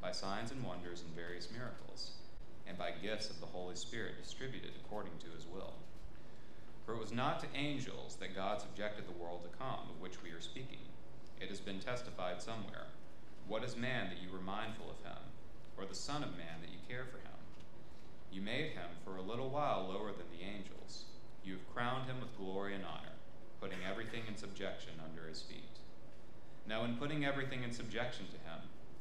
by signs and wonders and various miracles, and by gifts of the Holy Spirit distributed according to his will. For it was not to angels that God subjected the world to come, of which we are speaking. It has been testified somewhere What is man that you were mindful of him, or the Son of Man that you care for him? You made him for a little while lower than the angels. You have crowned him with glory and honor, putting everything in subjection under his feet. Now, in putting everything in subjection to him,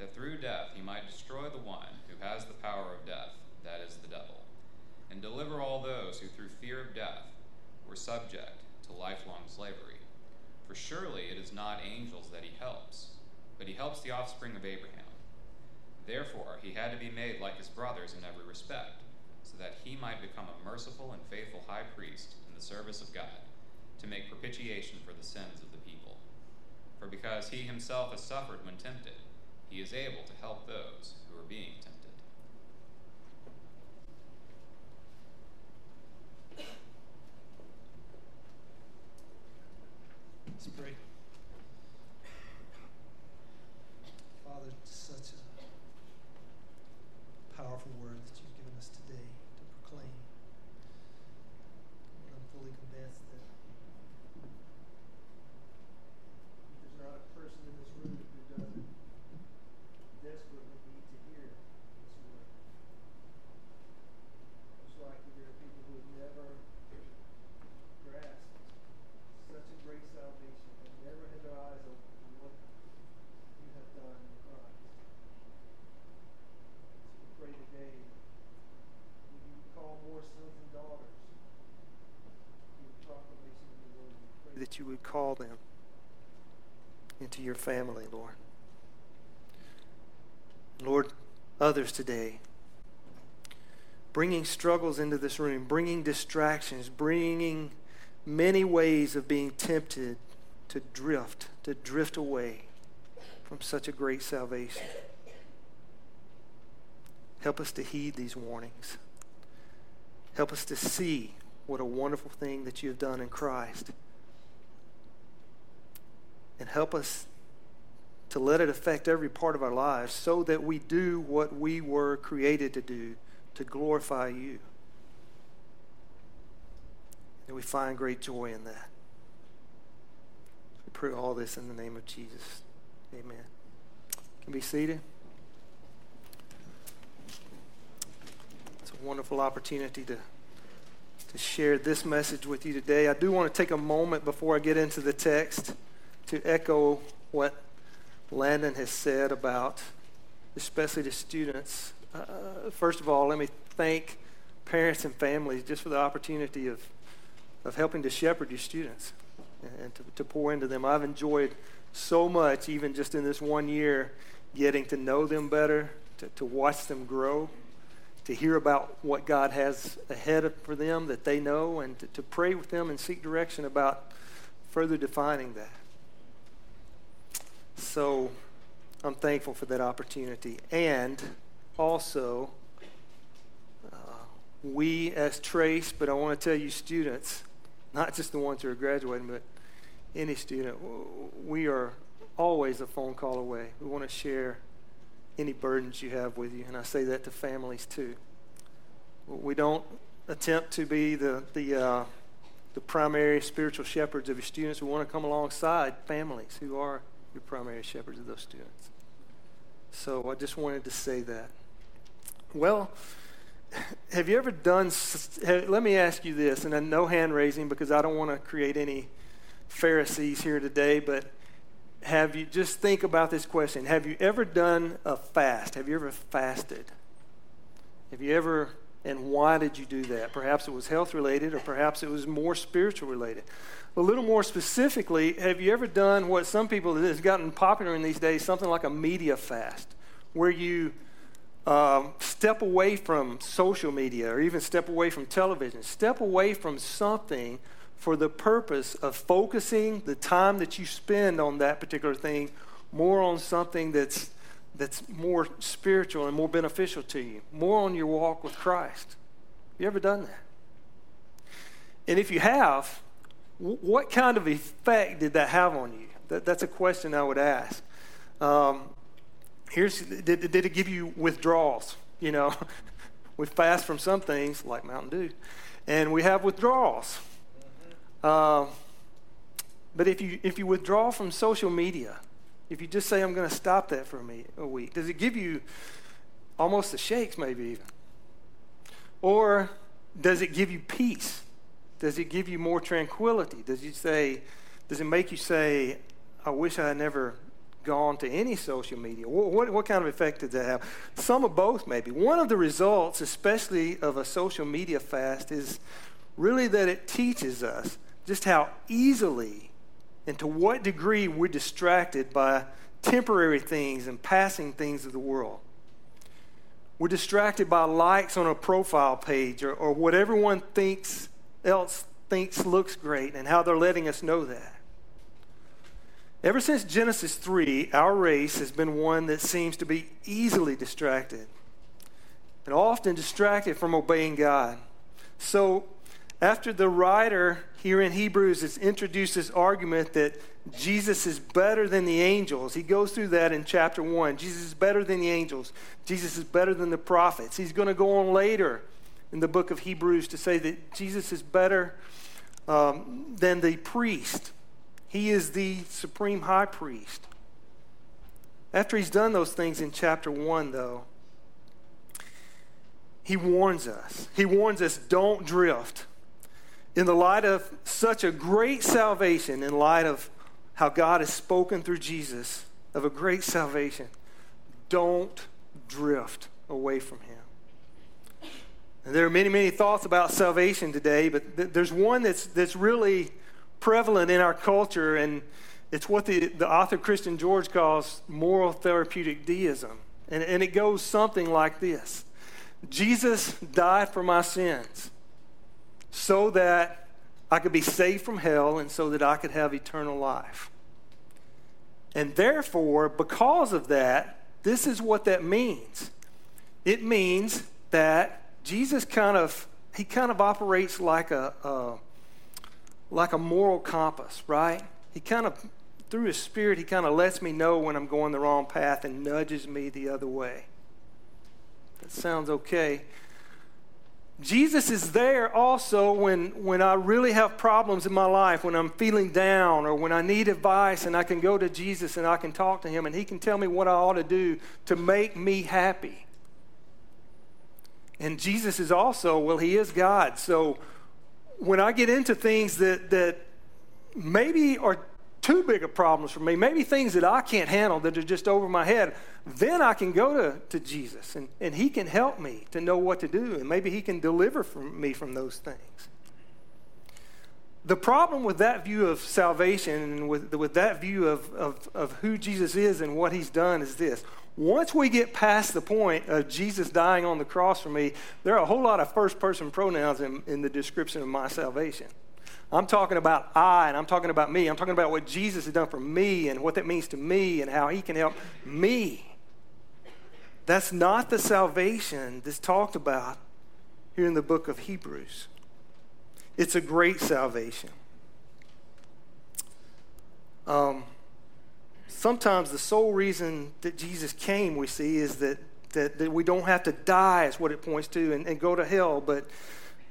that through death he might destroy the one who has the power of death, that is the devil, and deliver all those who through fear of death were subject to lifelong slavery. For surely it is not angels that he helps, but he helps the offspring of Abraham. Therefore, he had to be made like his brothers in every respect, so that he might become a merciful and faithful high priest in the service of God, to make propitiation for the sins of the people. For because he himself has suffered when tempted, he is able to help those who are being tempted. Let's pray. Father, such a powerful word that you've given us today to proclaim. And I'm fully convinced that there's not a person in this room who doesn't desperately need to hear this word. Most likely there are people who have never grasped such a great salvation and never had their eyes open to what you have done in Christ. So we pray today that you would call more sons and daughters to the proclamation of your word. We pray that you would call them into your family, Lord. Lord, others today bringing struggles into this room, bringing distractions, bringing many ways of being tempted to drift, to drift away from such a great salvation. Help us to heed these warnings. Help us to see what a wonderful thing that you have done in Christ. And help us to let it affect every part of our lives so that we do what we were created to do to glorify you. And we find great joy in that. We pray all this in the name of Jesus. Amen. Can be seated. It's a wonderful opportunity to, to share this message with you today. I do want to take a moment before I get into the text to echo what Landon has said about, especially the students. Uh, first of all, let me thank parents and families just for the opportunity of of helping to shepherd your students and to, to pour into them. I've enjoyed so much, even just in this one year, getting to know them better, to, to watch them grow, to hear about what God has ahead for them that they know, and to, to pray with them and seek direction about further defining that. So I'm thankful for that opportunity. And also, uh, we as Trace, but I want to tell you, students, not just the ones who are graduating, but any student, we are always a phone call away. We want to share any burdens you have with you, and I say that to families too. We don't attempt to be the, the, uh, the primary spiritual shepherds of your students. We want to come alongside families who are your primary shepherds of those students. So I just wanted to say that. Well, have you ever done, let me ask you this, and no hand raising because I don't want to create any Pharisees here today, but have you, just think about this question. Have you ever done a fast? Have you ever fasted? Have you ever, and why did you do that? Perhaps it was health related, or perhaps it was more spiritual related. A little more specifically, have you ever done what some people has gotten popular in these days, something like a media fast, where you um, step away from social media or even step away from television, step away from something for the purpose of focusing the time that you spend on that particular thing more on something that's, that's more spiritual and more beneficial to you, more on your walk with Christ. You ever done that? And if you have, what kind of effect did that have on you? That, that's a question I would ask. Um, here's did, did it give you withdrawals? You know, we fast from some things like Mountain Dew, and we have withdrawals. Uh, but if you, if you withdraw from social media, if you just say, I'm going to stop that for a, me, a week, does it give you almost the shakes, maybe even? Or does it give you peace? Does it give you more tranquility? Does you say, does it make you say, I wish I had never gone to any social media? What, what, what, kind of effect did that have? Some of both, maybe. One of the results, especially of a social media fast, is really that it teaches us just how easily and to what degree we're distracted by temporary things and passing things of the world. We're distracted by likes on a profile page or, or what everyone thinks else thinks looks great and how they're letting us know that. Ever since Genesis 3, our race has been one that seems to be easily distracted and often distracted from obeying God. So after the writer here in Hebrews has introduced this argument that Jesus is better than the angels, he goes through that in chapter 1. Jesus is better than the angels, Jesus is better than the prophets. He's going to go on later in the book of Hebrews to say that Jesus is better um, than the priest. He is the supreme high priest. After he's done those things in chapter 1, though, he warns us. He warns us don't drift in the light of such a great salvation, in light of how God has spoken through Jesus of a great salvation, don't drift away from Him. And there are many, many thoughts about salvation today, but th- there's one that's, that's really prevalent in our culture, and it's what the, the author Christian George calls moral therapeutic deism. And, and it goes something like this Jesus died for my sins so that I could be saved from hell and so that I could have eternal life. And therefore, because of that, this is what that means. It means that Jesus kind of he kind of operates like a, a like a moral compass, right? He kind of through his spirit he kind of lets me know when I'm going the wrong path and nudges me the other way. That sounds okay. Jesus is there also when, when I really have problems in my life, when I'm feeling down or when I need advice, and I can go to Jesus and I can talk to him and he can tell me what I ought to do to make me happy. And Jesus is also, well, he is God. So when I get into things that, that maybe are too big of problems for me, maybe things that I can't handle that are just over my head, then I can go to, to Jesus and, and He can help me to know what to do, and maybe He can deliver from me from those things. The problem with that view of salvation and with, with that view of, of, of who Jesus is and what He's done is this. Once we get past the point of Jesus dying on the cross for me, there are a whole lot of first person pronouns in, in the description of my salvation. I'm talking about I and I'm talking about me. I'm talking about what Jesus has done for me and what that means to me and how he can help me. That's not the salvation that's talked about here in the book of Hebrews. It's a great salvation. Um, sometimes the sole reason that Jesus came, we see, is that, that, that we don't have to die, is what it points to, and, and go to hell, but,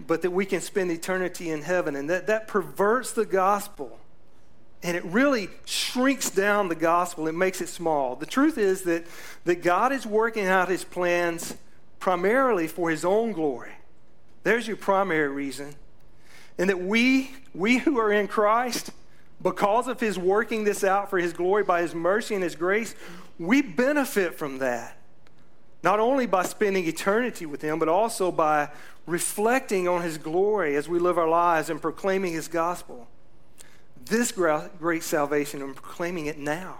but that we can spend eternity in heaven. And that, that perverts the gospel. And it really shrinks down the gospel. It makes it small. The truth is that, that God is working out his plans primarily for his own glory. There's your primary reason. And that we, we who are in Christ, because of his working this out for his glory by his mercy and his grace, we benefit from that. Not only by spending eternity with him, but also by reflecting on his glory as we live our lives and proclaiming his gospel. This great salvation and proclaiming it now.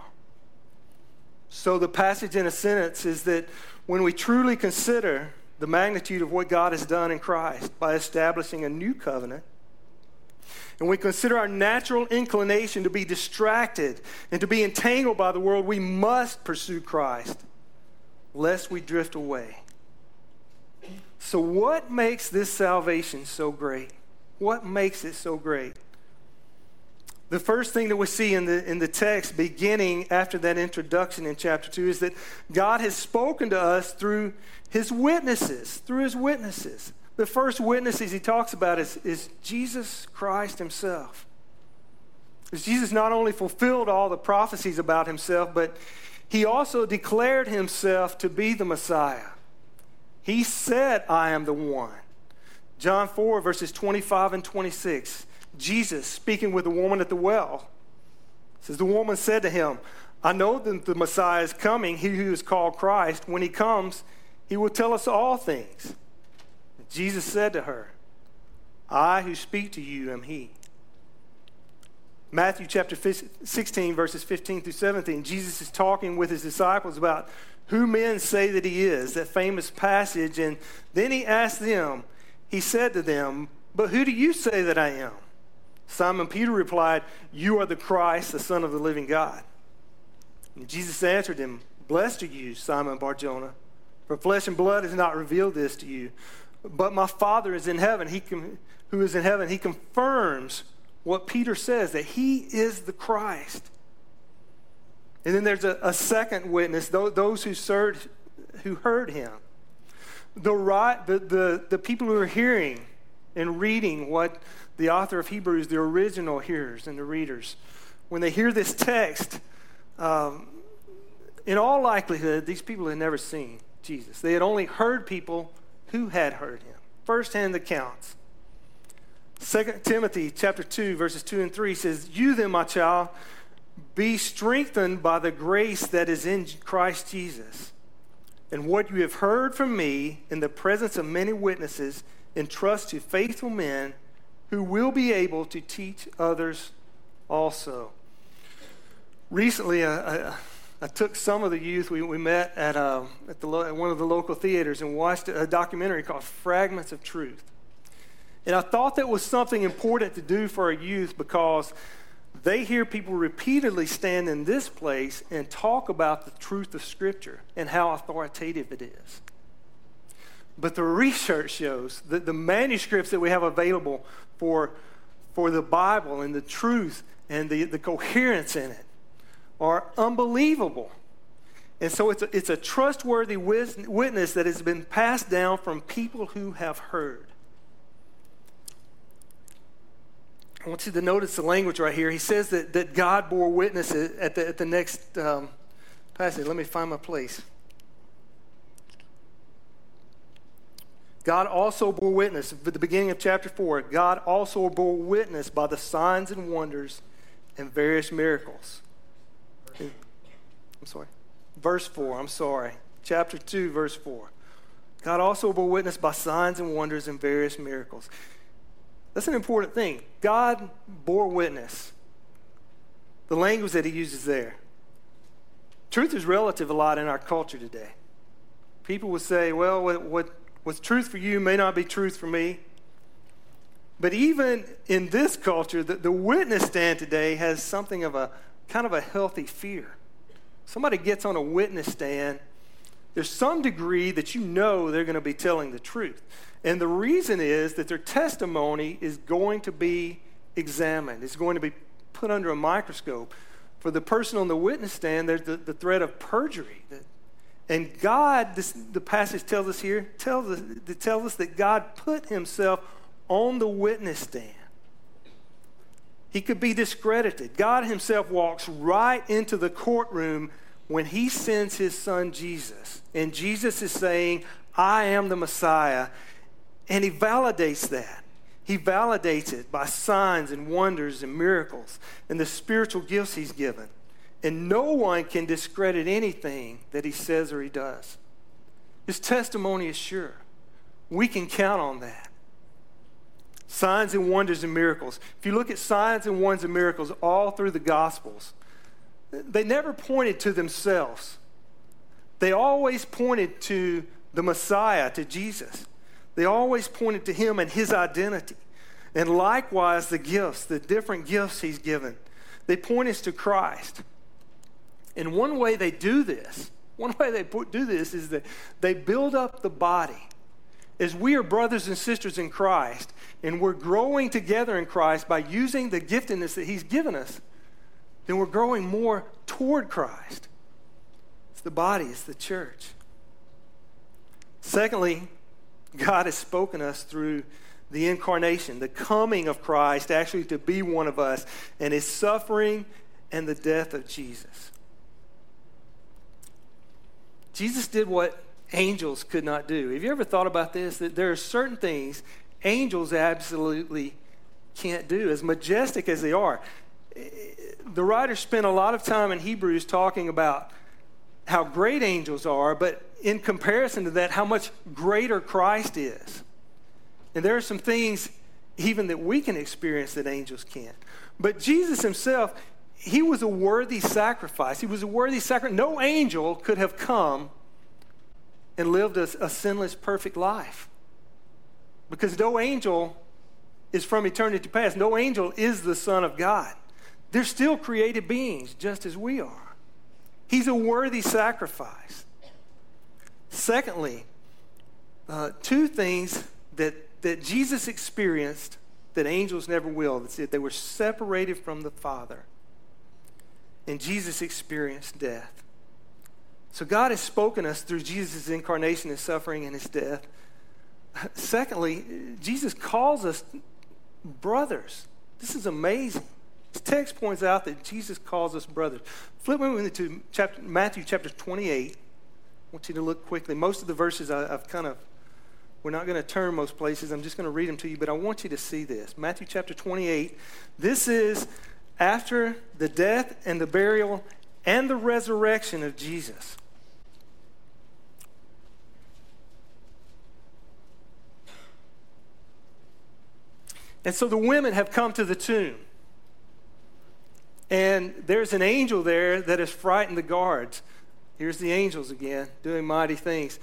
So, the passage in a sentence is that when we truly consider the magnitude of what God has done in Christ by establishing a new covenant, and we consider our natural inclination to be distracted and to be entangled by the world, we must pursue Christ lest we drift away. So, what makes this salvation so great? What makes it so great? The first thing that we see in the, in the text, beginning after that introduction in chapter 2, is that God has spoken to us through his witnesses, through his witnesses. The first witnesses he talks about is, is Jesus Christ himself. Jesus not only fulfilled all the prophecies about himself, but he also declared himself to be the Messiah. He said, I am the one. John 4, verses 25 and 26. Jesus speaking with the woman at the well says, The woman said to him, I know that the Messiah is coming, he who is called Christ. When he comes, he will tell us all things. Jesus said to her, I who speak to you am he. Matthew chapter 16, verses 15 through 17, Jesus is talking with his disciples about who men say that he is, that famous passage. And then he asked them, he said to them, But who do you say that I am? Simon Peter replied, You are the Christ, the Son of the living God. And Jesus answered him, Blessed are you, Simon Barjona, for flesh and blood has not revealed this to you, but my Father is in heaven, he com- who is in heaven. He confirms what Peter says that he is the Christ. And then there's a, a second witness, those who, served, who heard him. The, right, the, the, the people who are hearing and reading what the author of Hebrews, the original hearers and the readers, when they hear this text, um, in all likelihood, these people had never seen Jesus. They had only heard people who had heard him. First-hand accounts. 2 Timothy chapter 2, verses 2 and 3 says, You then, my child, be strengthened by the grace that is in Christ Jesus. And what you have heard from me in the presence of many witnesses, entrust to faithful men who will be able to teach others also. Recently, uh, I took some of the youth. We, we met at, uh, at, the, at one of the local theaters and watched a documentary called Fragments of Truth. And I thought that was something important to do for our youth because they hear people repeatedly stand in this place and talk about the truth of Scripture and how authoritative it is. But the research shows that the manuscripts that we have available for, for the Bible and the truth and the, the coherence in it are unbelievable. And so it's a, it's a trustworthy witness that has been passed down from people who have heard. I want you to notice the language right here. He says that, that God bore witness at the, at the next um, passage. Let me find my place. God also bore witness, at the beginning of chapter 4, God also bore witness by the signs and wonders and various miracles I'm sorry. Verse 4, I'm sorry. Chapter 2, verse 4. God also bore witness by signs and wonders and various miracles. That's an important thing. God bore witness. The language that he uses there. Truth is relative a lot in our culture today. People would say, well, what, what, what's truth for you may not be truth for me. But even in this culture, the, the witness stand today has something of a kind of a healthy fear. Somebody gets on a witness stand, there's some degree that you know they're going to be telling the truth. And the reason is that their testimony is going to be examined, it's going to be put under a microscope. For the person on the witness stand, there's the, the threat of perjury. And God, this, the passage tells us here, tells us, tells us that God put himself on the witness stand. He could be discredited. God himself walks right into the courtroom when he sends his son Jesus. And Jesus is saying, I am the Messiah. And he validates that. He validates it by signs and wonders and miracles and the spiritual gifts he's given. And no one can discredit anything that he says or he does. His testimony is sure. We can count on that. Signs and wonders and miracles. If you look at signs and wonders and miracles all through the Gospels, they never pointed to themselves. They always pointed to the Messiah, to Jesus. They always pointed to him and his identity. And likewise, the gifts, the different gifts he's given, they point us to Christ. And one way they do this, one way they do this is that they build up the body. As we are brothers and sisters in Christ, and we're growing together in Christ by using the giftedness that he's given us, then we're growing more toward Christ. It's the body, it's the church. Secondly, God has spoken us through the incarnation, the coming of Christ actually to be one of us, and his suffering and the death of Jesus. Jesus did what angels could not do. Have you ever thought about this? That there are certain things angels absolutely can't do, as majestic as they are the writer spent a lot of time in Hebrews talking about how great angels are, but in comparison to that, how much greater Christ is. And there are some things even that we can experience that angels can't. But Jesus himself, he was a worthy sacrifice. He was a worthy sacrifice. No angel could have come and lived a, a sinless, perfect life. Because no angel is from eternity past. No angel is the Son of God. They're still created beings, just as we are. He's a worthy sacrifice. Secondly, uh, two things that, that Jesus experienced that angels never will. That's it. They were separated from the Father. And Jesus experienced death. So God has spoken us through Jesus' incarnation, his suffering, and his death. Secondly, Jesus calls us brothers. This is amazing. This text points out that Jesus calls us brothers. Flip me to chapter, Matthew chapter 28. I want you to look quickly. Most of the verses I, have kind of, we're not going to turn most places. I'm just going to read them to you, but I want you to see this. Matthew chapter 28. This is after the death and the burial and the resurrection of Jesus. And so the women have come to the tomb. And there's an angel there that has frightened the guards. Here's the angels again doing mighty things.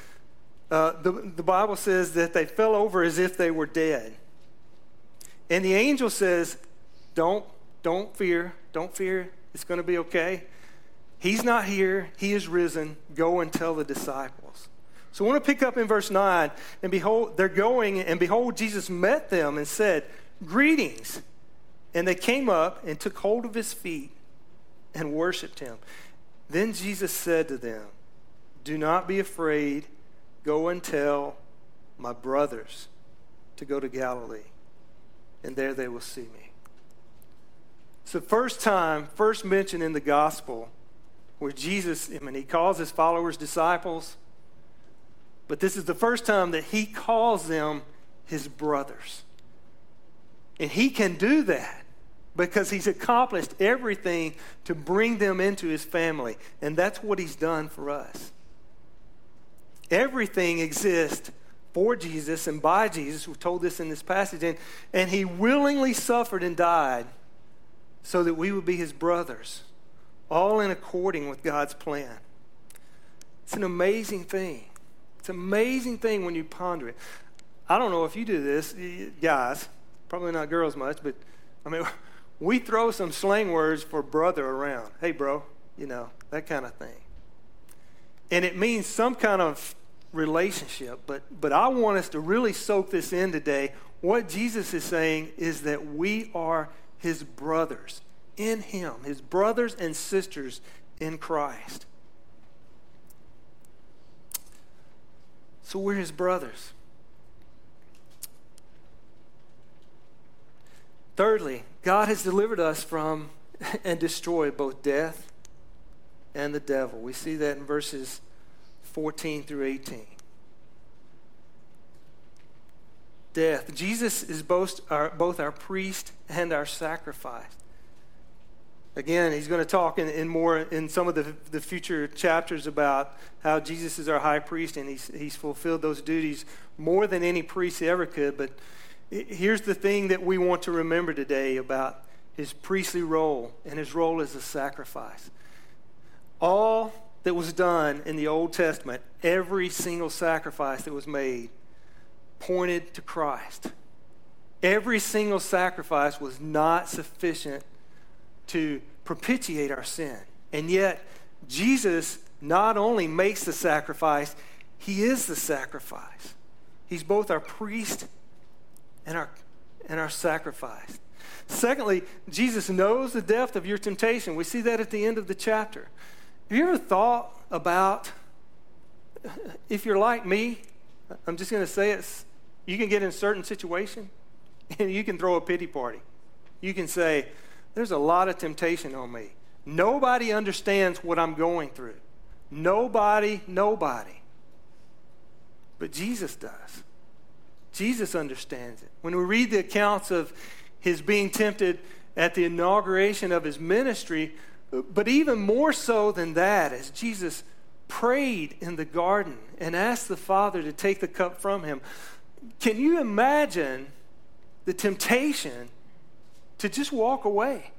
Uh, the, the Bible says that they fell over as if they were dead. And the angel says, Don't, don't fear, don't fear, it's going to be okay. He's not here, he is risen. Go and tell the disciples. So I want to pick up in verse 9, and behold, they're going, and behold, Jesus met them and said, Greetings. And they came up and took hold of his feet and worshiped him. Then Jesus said to them, Do not be afraid. Go and tell my brothers to go to Galilee, and there they will see me. It's the first time, first mention in the gospel where Jesus, I mean, he calls his followers disciples, but this is the first time that he calls them his brothers. And he can do that because he's accomplished everything to bring them into his family. And that's what he's done for us. Everything exists for Jesus and by Jesus. We're told this in this passage. And, and he willingly suffered and died so that we would be his brothers, all in according with God's plan. It's an amazing thing. It's an amazing thing when you ponder it. I don't know if you do this, guys, probably not girls much, but I mean, we throw some slang words for brother around. Hey, bro, you know, that kind of thing. and it means some kind of relationship. But, but I want us to really soak this in today. What Jesus is saying is that we are his brothers in him, his brothers and sisters in Christ. So we're his brothers. Thirdly, God has delivered us from and destroyed both death and the devil. We see that in verses 14 through 18. Death. Jesus is both our, both our priest and our sacrifice. Again, he's going to talk in, in more in some of the, the future chapters about how Jesus is our high priest and he's, he's fulfilled those duties more than any priest ever could. But here's the thing that we want to remember today about his priestly role and his role as a sacrifice. All that was done in the Old Testament, every single sacrifice that was made, pointed to Christ. Every single sacrifice was not sufficient to propitiate our sin. And yet, Jesus not only makes the sacrifice, he is the sacrifice. He's both our priest and our, and our sacrifice. Secondly, Jesus knows the depth of your temptation. We see that at the end of the chapter. Have you ever thought about if you're like me? I'm just going to say it. You can get in a certain situation and you can throw a pity party. You can say, there's a lot of temptation on me. Nobody understands what I'm going through. Nobody, nobody. But Jesus does. Jesus understands it. When we read the accounts of his being tempted at the inauguration of his ministry, but even more so than that, as Jesus prayed in the garden and asked the Father to take the cup from him, can you imagine the temptation to just walk away.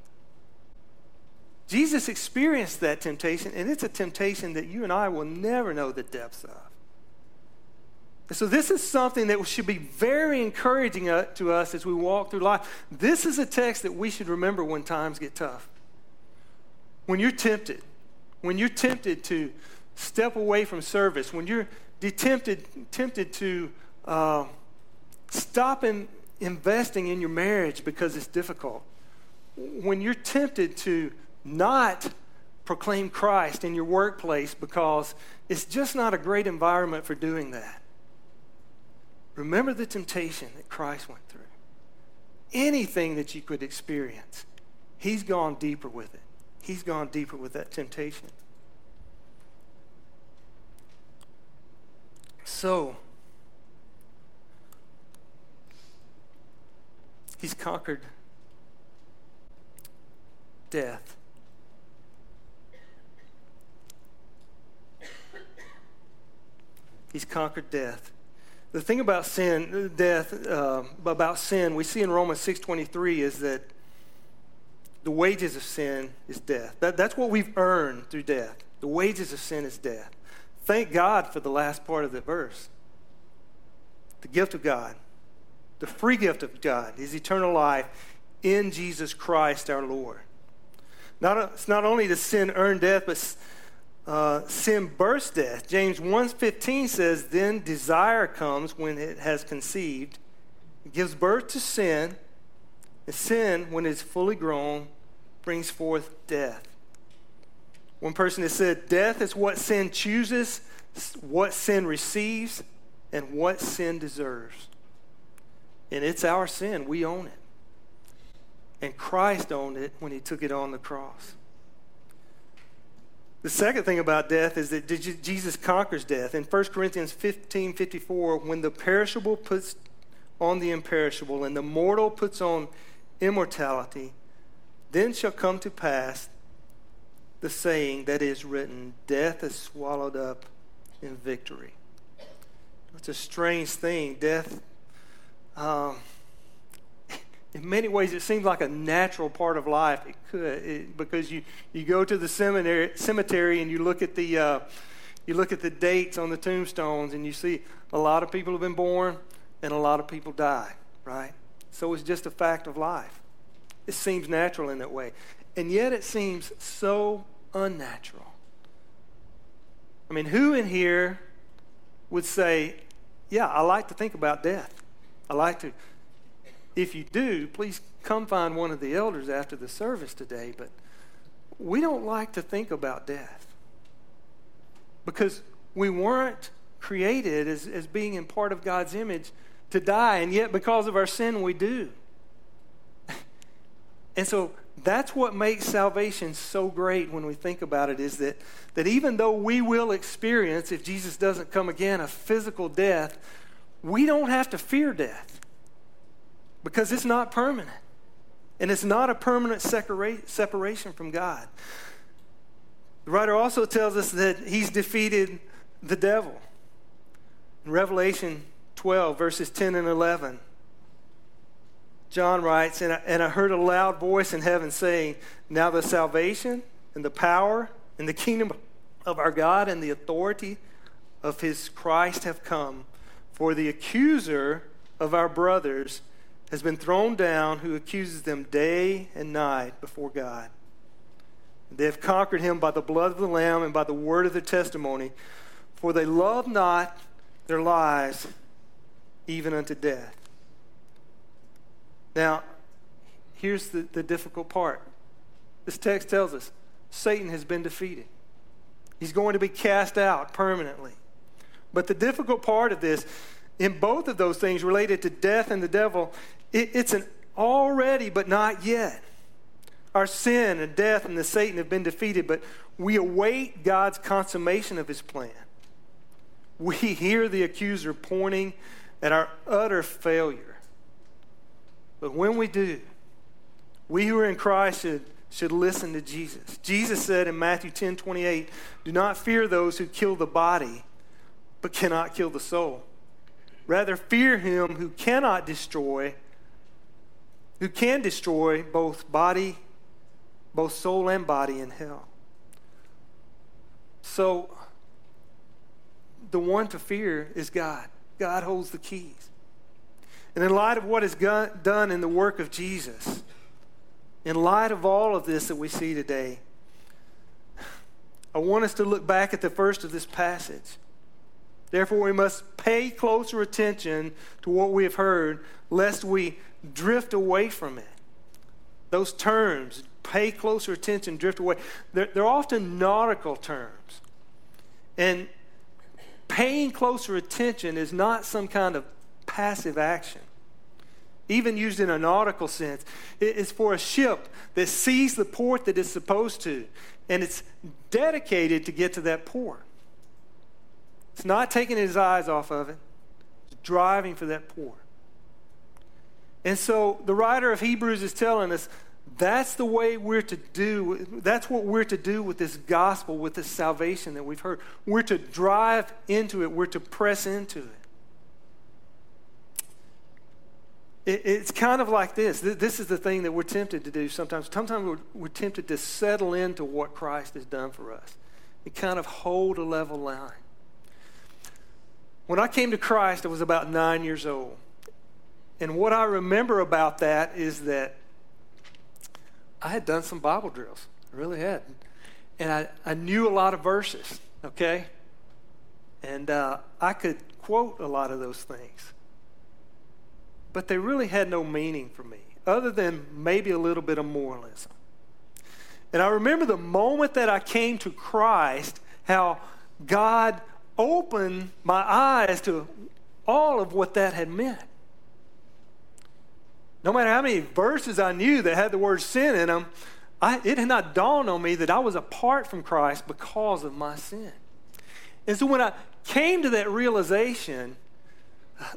Jesus experienced that temptation, and it's a temptation that you and I will never know the depths of. So, this is something that should be very encouraging uh, to us as we walk through life. This is a text that we should remember when times get tough. When you're tempted, when you're tempted to step away from service, when you're tempted, tempted to uh, stop and investing in your marriage because it's difficult, when you're tempted to not proclaim Christ in your workplace because it's just not a great environment for doing that, remember the temptation that Christ went through. Anything that you could experience, He's gone deeper with it. He's gone deeper with that temptation. So, He's conquered death. He's conquered death. The thing about sin, death, uh, about sin, we see in Romans 6.23 is that the wages of sin is death. That, that's what we've earned through death. The wages of sin is death. Thank God for the last part of the verse. The gift of God the free gift of God is eternal life in Jesus Christ our Lord. Not, it's not only does sin earn death, but uh, sin births death. James 1.15 says, Then desire comes when it has conceived. It gives birth to sin. And sin, when it's fully grown, brings forth death. One person has said, Death is what sin chooses, what sin receives, and what sin deserves. And it's our sin. We own it. And Christ owned it when he took it on the cross. The second thing about death is that Jesus conquers death. In 1 Corinthians 15 54, when the perishable puts on the imperishable and the mortal puts on immortality, then shall come to pass the saying that is written Death is swallowed up in victory. It's a strange thing. Death um, in many ways, it seems like a natural part of life. It could it, because you, you go to the cemetery, cemetery and you look at the uh, you look at the dates on the tombstones and you see a lot of people have been born and a lot of people die. Right. So it's just a fact of life. It seems natural in that way, and yet it seems so unnatural I mean, who in here would say, Yeah, I like to think about death? I like to. If you do, please come find one of the elders after the service today. But we don't like to think about death because we weren't created as, as being in part of God's image to die, and yet because of our sin, we do. and so that's what makes salvation so great when we think about it is that, that even though we will experience, if Jesus doesn't come again, a physical death, we don't have to fear death because it's not permanent. And it's not a permanent separation from God. The writer also tells us that he's defeated the devil. In Revelation 12, verses 10 and 11, John writes, and I, and I heard a loud voice in heaven saying, Now the salvation and the power and the kingdom of our God and the authority of his Christ have come. For the accuser of our brothers has been thrown down, who accuses them day and night before God. They have conquered him by the blood of the Lamb and by the word of their testimony, for they love not their lives even unto death. Now, here's the, the difficult part. This text tells us Satan has been defeated. He's going to be cast out permanently. But the difficult part of this, in both of those things related to death and the devil, it, it's an already but not yet. Our sin and death and the Satan have been defeated, but we await God's consummation of his plan. We hear the accuser pointing at our utter failure. But when we do, we who are in Christ should, should listen to Jesus. Jesus said in Matthew 10 28, Do not fear those who kill the body, but cannot kill the soul. Rather, fear him who cannot destroy, who can destroy both body, both soul and body in hell. So, the one to fear is God. God holds the keys. And in light of what is done in the work of Jesus, in light of all of this that we see today, I want us to look back at the first of this passage. Therefore, we must pay closer attention to what we have heard, lest we drift away from it. Those terms, pay closer attention, drift away, they're, they're often nautical terms. And paying closer attention is not some kind of passive action even used in a nautical sense. It's for a ship that sees the port that it's supposed to, and it's dedicated to get to that port. It's not taking his eyes off of it, it's driving for that port. And so the writer of Hebrews is telling us that's the way we're to do, that's what we're to do with this gospel, with this salvation that we've heard. We're to drive into it, we're to press into it. it, it's kind of like this. This is the thing that we're tempted to do sometimes. Sometimes we're, we're tempted to settle into what Christ has done for us and kind of hold a level line. When I came to Christ, I was about nine years old. And what I remember about that is that I had done some Bible drills. I really had. And I, I knew a lot of verses, okay? And uh, I could quote a lot of those things but they really had no meaning for me, other than maybe a little bit of moralism. And I remember the moment that I came to Christ, how God opened my eyes to all of what that had meant. No matter how many verses I knew that had the word sin in them, I, it had not dawned on me that I was apart from Christ because of my sin. And so when I came to that realization,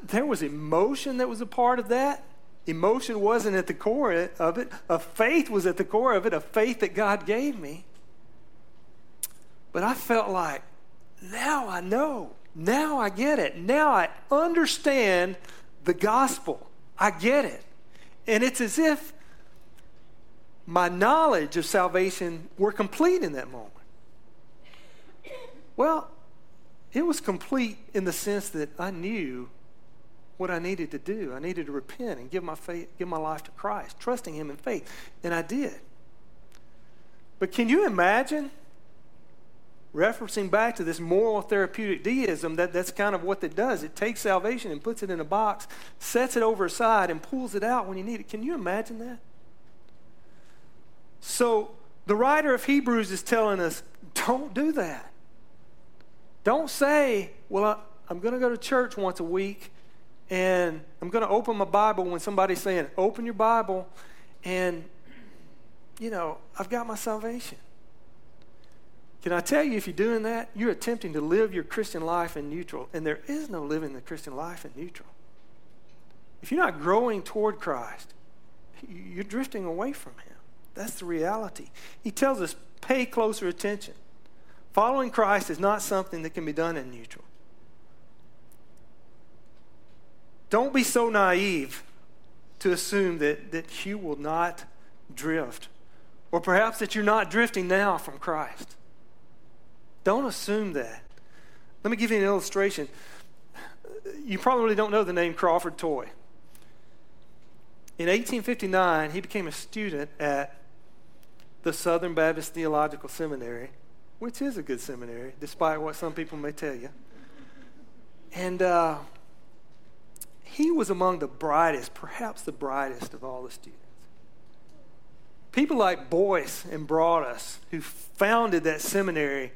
there was emotion that was a part of that. Emotion wasn't at the core of it. A faith was at the core of it, a faith that God gave me. But I felt like, now I know. Now I get it. Now I understand the gospel. I get it. And it's as if my knowledge of salvation were complete in that moment. Well, it was complete in the sense that I knew what I needed to do. I needed to repent and give my faith, give my life to Christ, trusting Him in faith, and I did. But can you imagine referencing back to this moral therapeutic deism, that, that's kind of what it does. It takes salvation and puts it in a box, sets it over aside, and pulls it out when you need it. Can you imagine that? So the writer of Hebrews is telling us don't do that. Don't say, well, I, I'm going to go to church once a week and I'm going to open my Bible when somebody's saying, open your Bible, and, you know, I've got my salvation. Can I tell you, if you're doing that, you're attempting to live your Christian life in neutral, and there is no living the Christian life in neutral. If you're not growing toward Christ, you're drifting away from Him. That's the reality. He tells us, pay closer attention. Following Christ is not something that can be done in neutral. Don't be so naive to assume that, that you will not drift, or perhaps that you're not drifting now from Christ. Don't assume that. Let me give you an illustration. You probably don't know the name Crawford Toy. In 1859, he became a student at the Southern Baptist Theological Seminary, which is a good seminary, despite what some people may tell you. And uh, he was among the brightest, perhaps the brightest of all the students. People like Boyce and Broadus, who founded that seminary,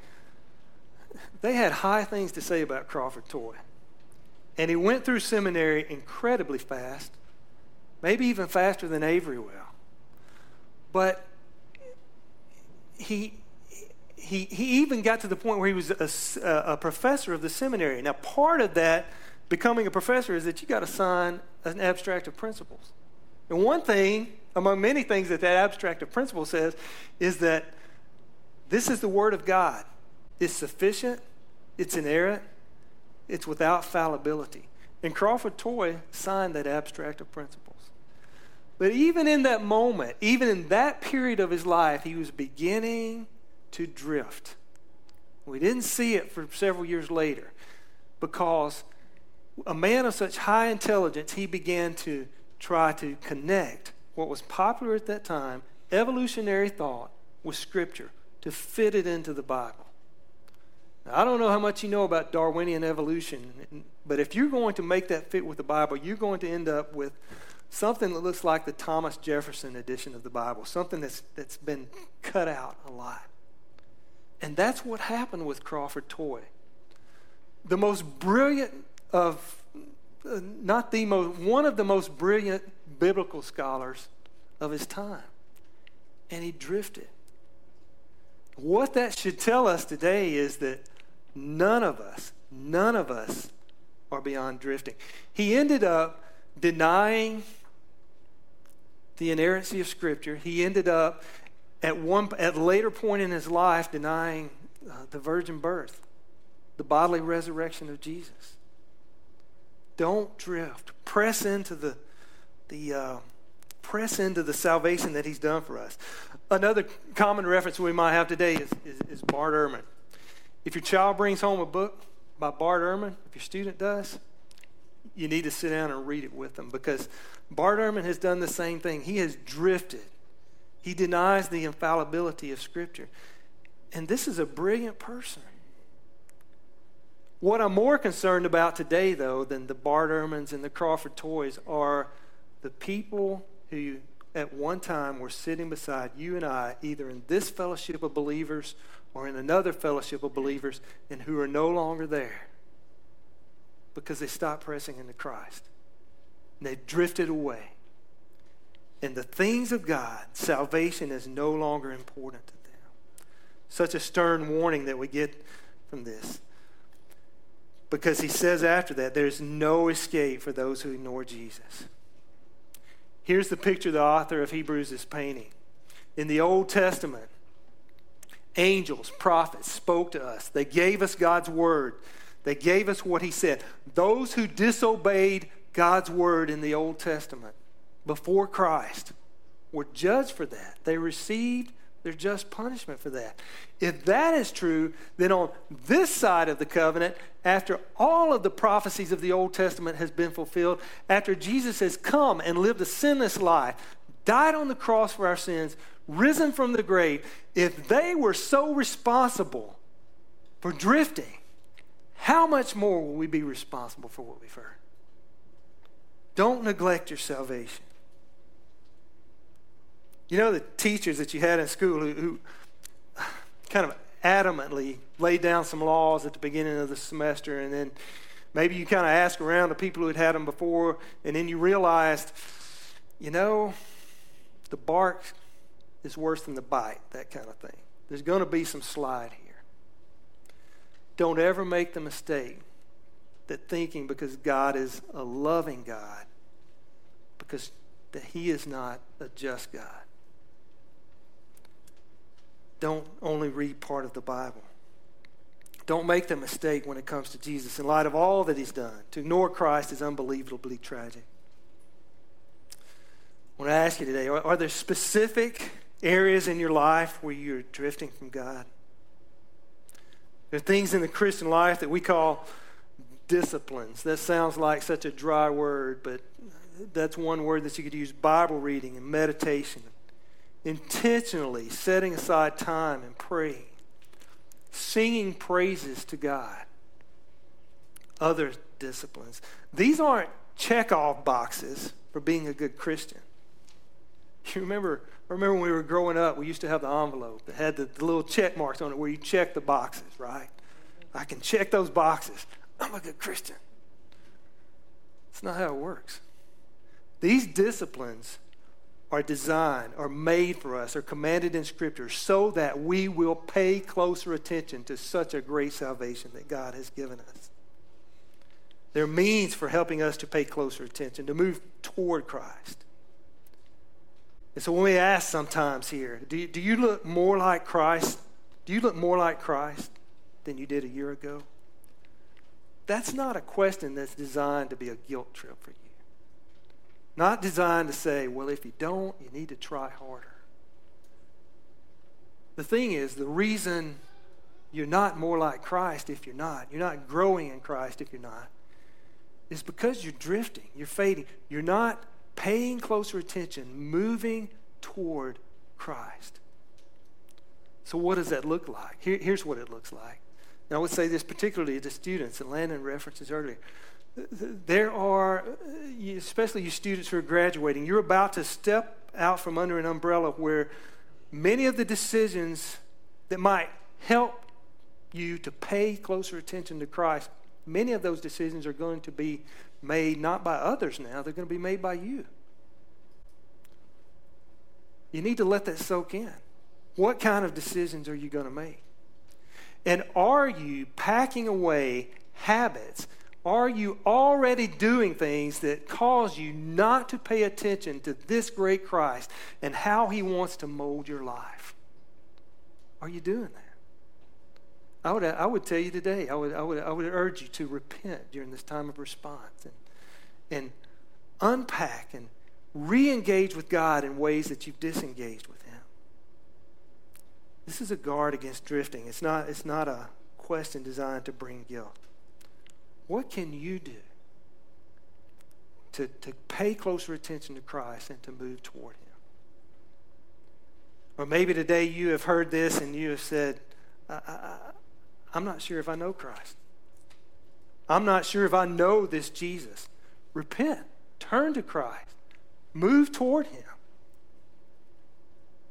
they had high things to say about Crawford Toy. And he went through seminary incredibly fast, maybe even faster than Avery will. But he, he, he even got to the point where he was a, a professor of the seminary. Now, part of that becoming a professor is that you got to sign an abstract of principles. And one thing, among many things that that abstract of principles says, is that this is the Word of God. It's sufficient, it's inerrant, it's without fallibility. And Crawford Toy signed that abstract of principles. But even in that moment, even in that period of his life, he was beginning to drift. We didn't see it for several years later because a man of such high intelligence, he began to try to connect what was popular at that time, evolutionary thought, with Scripture to fit it into the Bible. Now, I don't know how much you know about Darwinian evolution, but if you're going to make that fit with the Bible, you're going to end up with something that looks like the Thomas Jefferson edition of the Bible, something that's, that's been cut out a lot. And that's what happened with Crawford Toy. The most brilliant of uh, not the most, one of the most brilliant biblical scholars of his time. And he drifted. What that should tell us today is that none of us, none of us are beyond drifting. He ended up denying the inerrancy of Scripture. He ended up at one at later point in his life denying uh, the virgin birth, the bodily resurrection of Jesus. Don't drift. Press into the, the uh, press into the salvation that He's done for us. Another common reference we might have today is, is, is Bart Ehrman. If your child brings home a book by Bart Ehrman, if your student does, you need to sit down and read it with them because Bart Ehrman has done the same thing. He has drifted. He denies the infallibility of Scripture. And this is a brilliant person. What I'm more concerned about today, though, than the Bart Ehrmans and the Crawford Toys are the people who at one time were sitting beside you and I, either in this fellowship of believers or in another fellowship of believers, and who are no longer there because they stopped pressing into Christ. And they drifted away. And the things of God, salvation is no longer important to them. Such a stern warning that we get from this. Because he says after that, there's no escape for those who ignore Jesus. Here's the picture the author of Hebrews is painting. In the Old Testament, angels, prophets spoke to us. They gave us God's word. They gave us what he said. Those who disobeyed God's word in the Old Testament before Christ were judged for that. They received their just punishment for that. If that is true, then on this side of the covenant, after all of the prophecies of the Old Testament has been fulfilled, after Jesus has come and lived a sinless life, died on the cross for our sins, risen from the grave, if they were so responsible for drifting, how much more will we be responsible for what we've heard? Don't neglect your salvation. You know the teachers that you had in school who, who kind of adamantly laid down some laws at the beginning of the semester, and then maybe you kind of ask around the people who had had them before, and then you realized, you know, the bark is worse than the bite, that kind of thing. There's going to be some slide here. Don't ever make the mistake that thinking because God is a loving God, because that He is not a just God. Don't only read part of the Bible. Don't make the mistake when it comes to Jesus. In light of all that He's done, to ignore Christ is unbelievably tragic. I want to ask you today are, are there specific areas in your life where you're drifting from God? There are things in the Christian life that we call disciplines. That sounds like such a dry word, but that's one word that you could use Bible reading and meditation. Intentionally setting aside time and praying, singing praises to God. Other disciplines. These aren't check off boxes for being a good Christian. You remember I remember when we were growing up, we used to have the envelope that had the, the little check marks on it where you check the boxes, right? I can check those boxes. I'm a good Christian. That's not how it works. These disciplines are designed, are made for us, are commanded in Scripture so that we will pay closer attention to such a great salvation that God has given us. They're means for helping us to pay closer attention, to move toward Christ. And so when we ask sometimes here, do you, do you look more like Christ? Do you look more like Christ than you did a year ago? That's not a question that's designed to be a guilt trip for you. Not designed to say, well, if you don't, you need to try harder. The thing is, the reason you're not more like Christ if you're not, you're not growing in Christ if you're not, is because you're drifting, you're fading. You're not paying closer attention, moving toward Christ. So, what does that look like? Here, here's what it looks like. And I would say this particularly to students, and Landon references earlier. There are, uh, especially you students who are graduating, you're about to step out from under an umbrella where many of the decisions that might help you to pay closer attention to Christ, many of those decisions are going to be made not by others now, they're going to be made by you. You need to let that soak in. What kind of decisions are you going to make? And are you packing away habits? Are you already doing things that cause you not to pay attention to this great Christ and how he wants to mold your life? Are you doing that? I would, I would tell you today, I would, I, would, I would urge you to repent during this time of response and, and unpack and re engage with God in ways that you've disengaged with Him. This is a guard against drifting. It's not, it's not a question designed to bring guilt. What can you do to, to pay closer attention to Christ and to move toward Him? Or maybe today you have heard this and you have said, I, I, I'm not sure if I know Christ. I'm not sure if I know this Jesus. Repent, turn to Christ, move toward Him.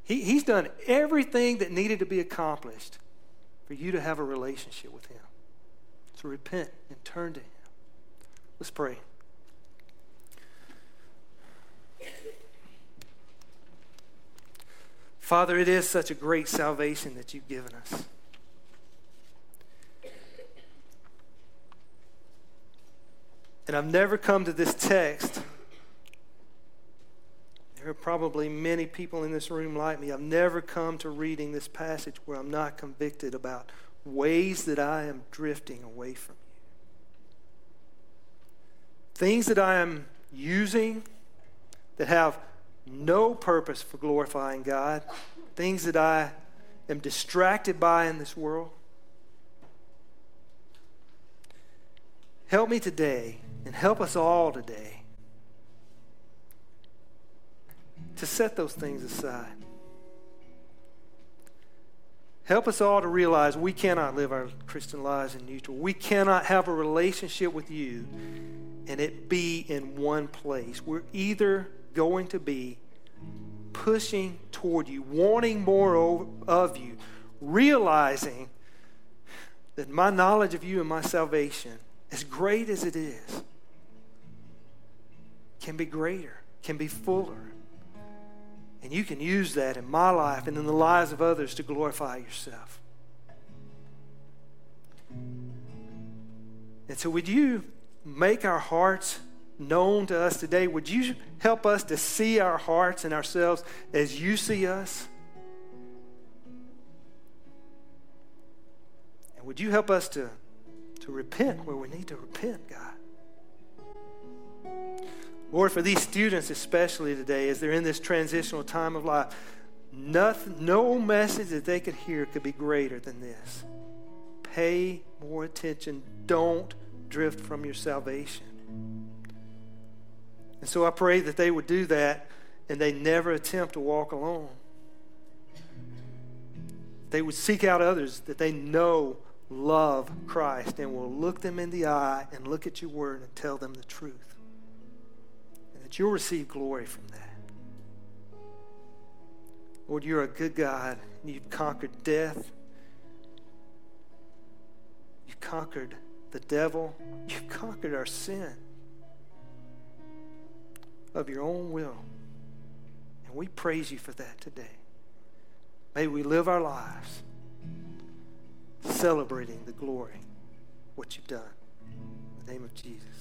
He, he's done everything that needed to be accomplished for you to have a relationship with Him. So repent and turn to Him. Let's pray. Father, it is such a great salvation that you've given us. And I've never come to this text. There are probably many people in this room like me. I've never come to reading this passage where I'm not convicted about ways that I am drifting away from you. Things that I am using that have no purpose for glorifying God, things that I am distracted by in this world. Help me today and help us all today to set those things aside. Help us all to realize we cannot live our Christian lives in neutral. We cannot have a relationship with you and it be in one place. We're either going to be pushing toward you, wanting more of you, realizing that my knowledge of you and my salvation, as great as it is, can be greater, can be fuller. And you can use that in my life and in the lives of others to glorify yourself. And so, would you make our hearts known to us today? Would you help us to see our hearts and ourselves as you see us? And would you help us to, to repent where we need to repent, God? Lord, for these students especially today, as they're in this transitional time of life, nothing, no message that they could hear could be greater than this. Pay more attention. Don't drift from your salvation. And so I pray that they would do that and they never attempt to walk alone. They would seek out others that they know love Christ and will look them in the eye and look at your word and tell them the truth. You'll receive glory from that. Lord, you're a good God and you've conquered death. You've conquered the devil. You've conquered our sin of your own will. And we praise you for that today. May we live our lives celebrating the glory, what you've done. In the name of Jesus.